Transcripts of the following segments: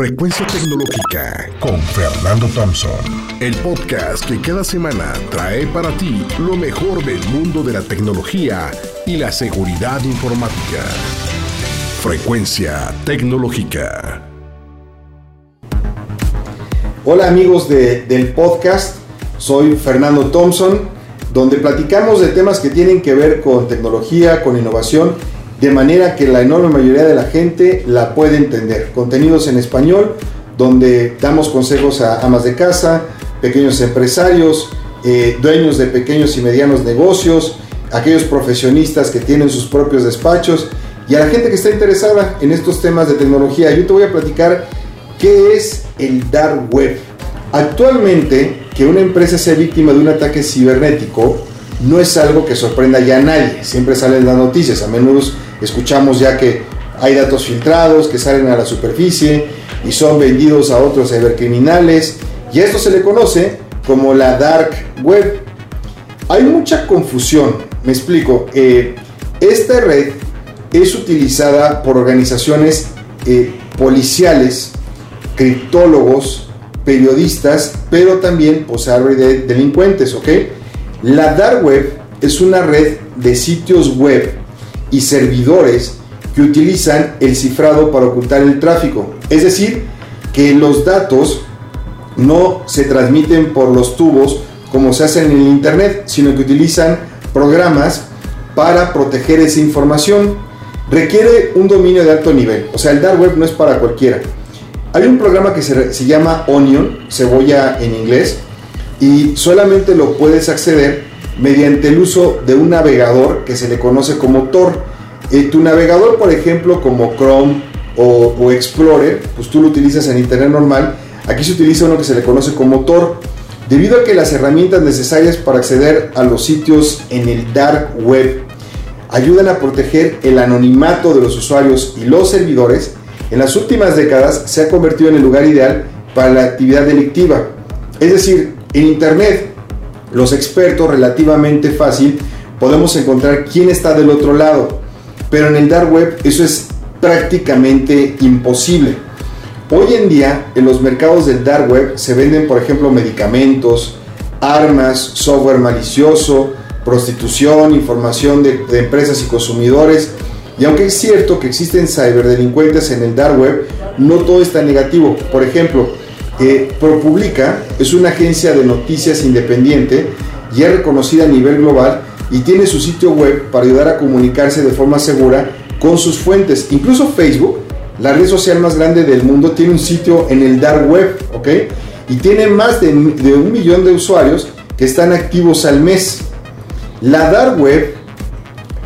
Frecuencia Tecnológica con Fernando Thompson. El podcast que cada semana trae para ti lo mejor del mundo de la tecnología y la seguridad informática. Frecuencia Tecnológica. Hola amigos del podcast, soy Fernando Thompson, donde platicamos de temas que tienen que ver con tecnología, con innovación de manera que la enorme mayoría de la gente la puede entender. Contenidos en español, donde damos consejos a amas de casa, pequeños empresarios, eh, dueños de pequeños y medianos negocios, aquellos profesionistas que tienen sus propios despachos y a la gente que está interesada en estos temas de tecnología. Yo te voy a platicar qué es el dark web. Actualmente, que una empresa sea víctima de un ataque cibernético no es algo que sorprenda ya a nadie. Siempre salen las noticias, a menudo escuchamos ya que hay datos filtrados que salen a la superficie y son vendidos a otros cibercriminales y esto se le conoce como la dark web. Hay mucha confusión, me explico. Eh, esta red es utilizada por organizaciones eh, policiales, criptólogos, periodistas, pero también pues, de delincuentes, ¿ok? La dark web es una red de sitios web y servidores que utilizan el cifrado para ocultar el tráfico. Es decir, que los datos no se transmiten por los tubos como se hace en el Internet, sino que utilizan programas para proteger esa información. Requiere un dominio de alto nivel, o sea, el dark web no es para cualquiera. Hay un programa que se, se llama Onion, cebolla en inglés, y solamente lo puedes acceder mediante el uso de un navegador que se le conoce como Tor. Eh, tu navegador, por ejemplo, como Chrome o, Explorer, pues tú lo utilizas en Internet normal. Aquí se utiliza uno que se le conoce como Tor. Debido a que las herramientas necesarias para acceder a los sitios en el dark web ayudan a proteger el anonimato de los usuarios y los servidores, en las últimas décadas se ha convertido en el lugar ideal para la actividad delictiva. Es decir, en Internet los expertos relativamente fácil podemos encontrar quién está del otro lado, pero en el dark web eso es prácticamente imposible. Hoy en día en los mercados del dark web se venden por ejemplo medicamentos, armas, software malicioso, prostitución, información de, empresas y consumidores. Y aunque es cierto que existen ciberdelincuentes en el dark web, no todo está negativo. Por ejemplo, eh, ProPublica es una agencia de noticias independiente y es reconocida a nivel global y tiene su sitio web para ayudar a comunicarse de forma segura con sus fuentes. Incluso Facebook, la red social más grande del mundo, tiene un sitio en el dark web, ¿ok? Y tiene más de, de un millón de usuarios que están activos al mes. La dark web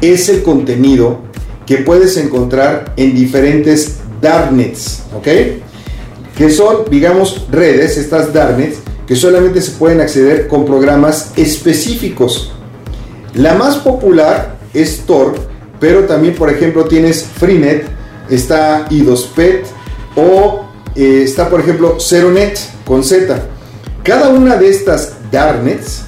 es el contenido que puedes encontrar en diferentes darknets, ¿ok? Que son, digamos, redes, estas darknets, que solamente se pueden acceder con programas específicos. La más popular es Tor, pero también, por ejemplo, tienes Freenet, está IDOSPET o eh, está, por ejemplo, ZeroNet con Z. Cada una de estas darknets,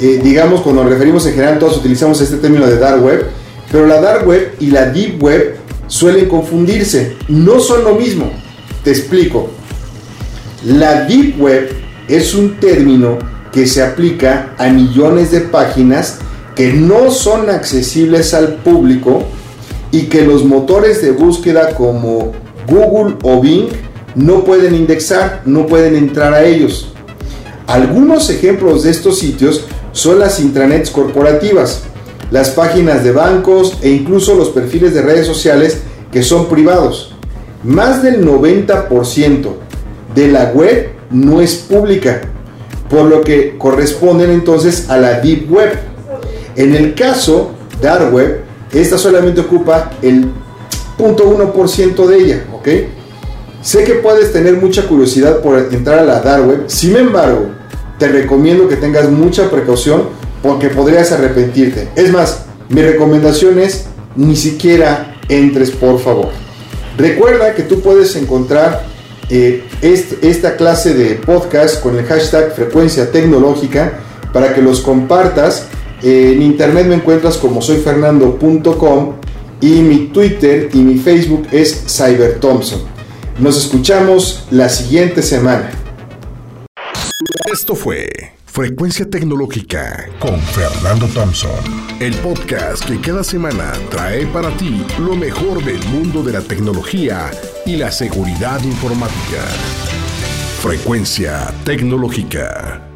eh, digamos, cuando nos referimos en general, todos utilizamos este término de dark web, pero la dark web y la deep web suelen confundirse. No son lo mismo. Te explico. La Deep Web es un término que se aplica a millones de páginas que no son accesibles al público y que los motores de búsqueda como Google o Bing no pueden indexar, no pueden entrar a ellos. Algunos ejemplos de estos sitios son las intranets corporativas, las páginas de bancos e incluso los perfiles de redes sociales que son privados. Más del 90% de la web no es pública, por lo que corresponden entonces a la Deep Web. En el caso Dark Web, esta solamente ocupa el 0.1% de ella, ¿ok? Sé que puedes tener mucha curiosidad por entrar a la Dark Web, sin embargo, te recomiendo que tengas mucha precaución porque podrías arrepentirte. Es más, mi recomendación es ni siquiera entres, por favor. Recuerda que tú puedes encontrar eh, esta clase de podcast con el hashtag frecuencia tecnológica para que los compartas. En internet me encuentras como soyfernando.com y mi Twitter y mi Facebook es CyberThompson. Nos escuchamos la siguiente semana. Esto fue Frecuencia Tecnológica con Fernando Thompson, el podcast que cada semana trae para ti lo mejor del mundo de la tecnología y la seguridad informática. Frecuencia Tecnológica.